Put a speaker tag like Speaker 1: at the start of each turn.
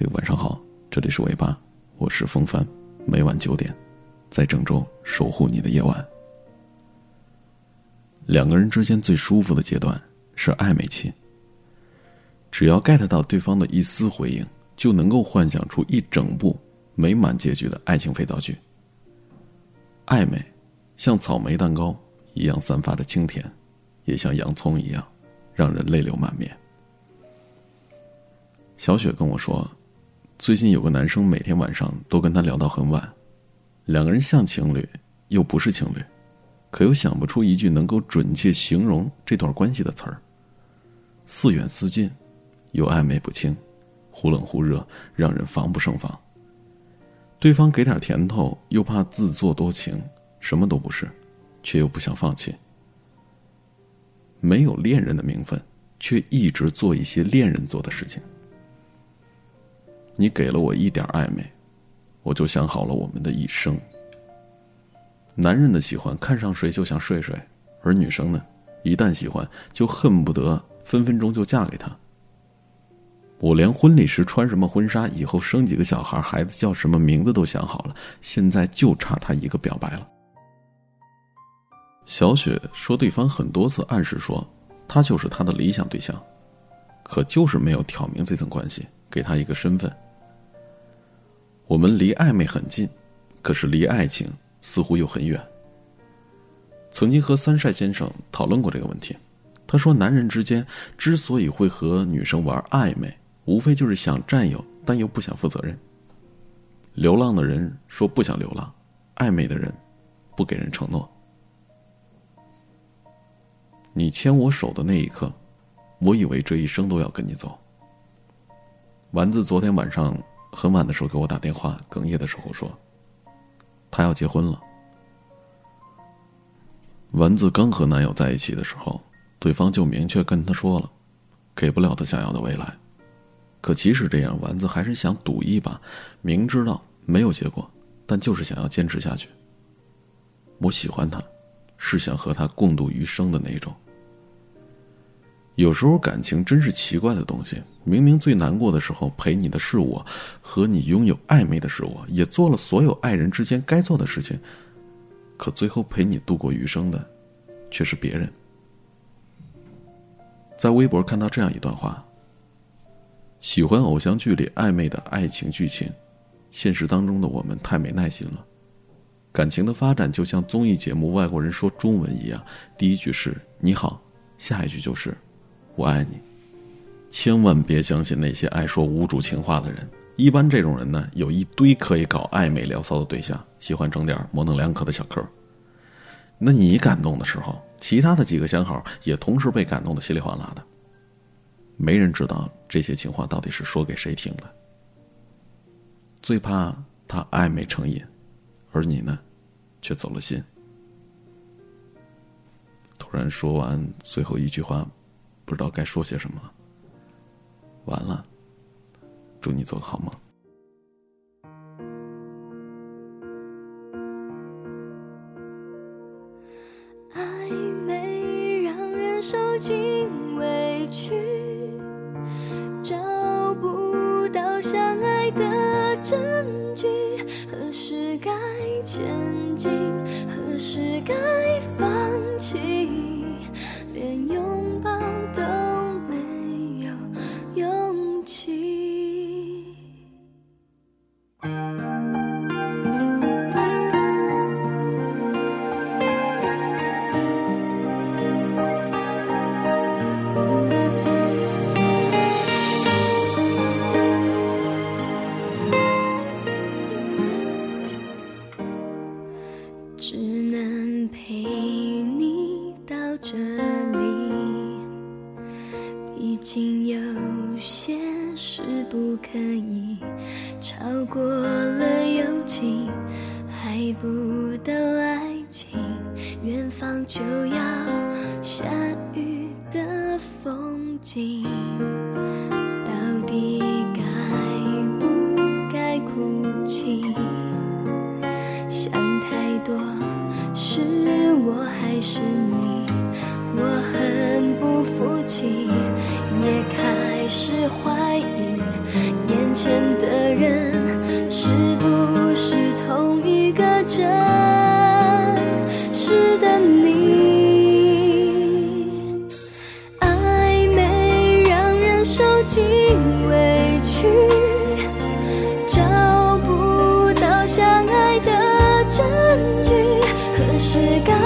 Speaker 1: 嘿，晚上好，这里是尾巴，我是风帆，每晚九点，在郑州守护你的夜晚。两个人之间最舒服的阶段是暧昧期。只要 get 到对方的一丝回应，就能够幻想出一整部美满结局的爱情肥皂剧。暧昧，像草莓蛋糕一样散发着清甜，也像洋葱一样，让人泪流满面。小雪跟我说，最近有个男生每天晚上都跟她聊到很晚，两个人像情侣，又不是情侣，可又想不出一句能够准确形容这段关系的词儿。似远似近，又暧昧不清，忽冷忽热，让人防不胜防。对方给点甜头，又怕自作多情，什么都不是，却又不想放弃。没有恋人的名分，却一直做一些恋人做的事情。你给了我一点暧昧，我就想好了我们的一生。男人的喜欢看上谁就想睡睡，而女生呢，一旦喜欢就恨不得分分钟就嫁给他。我连婚礼时穿什么婚纱，以后生几个小孩，孩子叫什么名字都想好了，现在就差他一个表白了。小雪说，对方很多次暗示说，他就是他的理想对象，可就是没有挑明这层关系，给他一个身份。我们离暧昧很近，可是离爱情似乎又很远。曾经和三晒先生讨论过这个问题，他说，男人之间之所以会和女生玩暧昧，无非就是想占有，但又不想负责任。流浪的人说不想流浪，暧昧的人不给人承诺。你牵我手的那一刻，我以为这一生都要跟你走。丸子昨天晚上。很晚的时候给我打电话，哽咽的时候说：“他要结婚了。”丸子刚和男友在一起的时候，对方就明确跟他说了，给不了他想要的未来。可即使这样，丸子还是想赌一把，明知道没有结果，但就是想要坚持下去。我喜欢他，是想和他共度余生的那种。有时候感情真是奇怪的东西，明明最难过的时候陪你的是我，和你拥有暧昧的是我，也做了所有爱人之间该做的事情，可最后陪你度过余生的，却是别人。在微博看到这样一段话：喜欢偶像剧里暧昧的爱情剧情，现实当中的我们太没耐心了。感情的发展就像综艺节目外国人说中文一样，第一句是你好，下一句就是。我爱你，千万别相信那些爱说无主情话的人。一般这种人呢，有一堆可以搞暧昧聊骚的对象，喜欢整点模棱两可的小嗑。那你感动的时候，其他的几个相好也同时被感动的稀里哗啦的。没人知道这些情话到底是说给谁听的。最怕他暧昧成瘾，而你呢，却走了心。突然说完最后一句话。不知道该说些什么。完了，祝你做个好梦。
Speaker 2: 暧昧让人受尽委屈，找不到相爱的证据，何时该前进，何时该放只能陪你到这里。毕竟有些事不可以超过了友情还不到爱情远方就要下雨的风景。是我还是你？我很不服气，是刚